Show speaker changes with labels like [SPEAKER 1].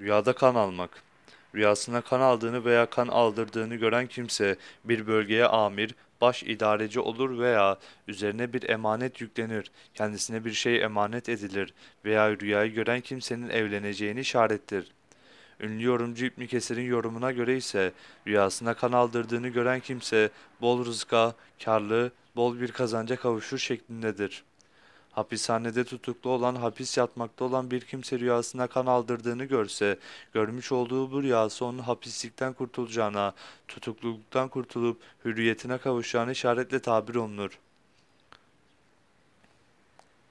[SPEAKER 1] Rüyada kan almak. Rüyasında kan aldığını veya kan aldırdığını gören kimse bir bölgeye amir, baş idareci olur veya üzerine bir emanet yüklenir, kendisine bir şey emanet edilir veya rüyayı gören kimsenin evleneceğini işarettir. Ünlü yorumcu İbn Kesir'in yorumuna göre ise rüyasında kan aldırdığını gören kimse bol rızka, karlı, bol bir kazanca kavuşur şeklindedir. Hapishanede tutuklu olan, hapis yatmakta olan bir kimse rüyasında kan aldırdığını görse, görmüş olduğu bu rüyası onun hapislikten kurtulacağına, tutukluluktan kurtulup hürriyetine kavuşacağına işaretle tabir olunur.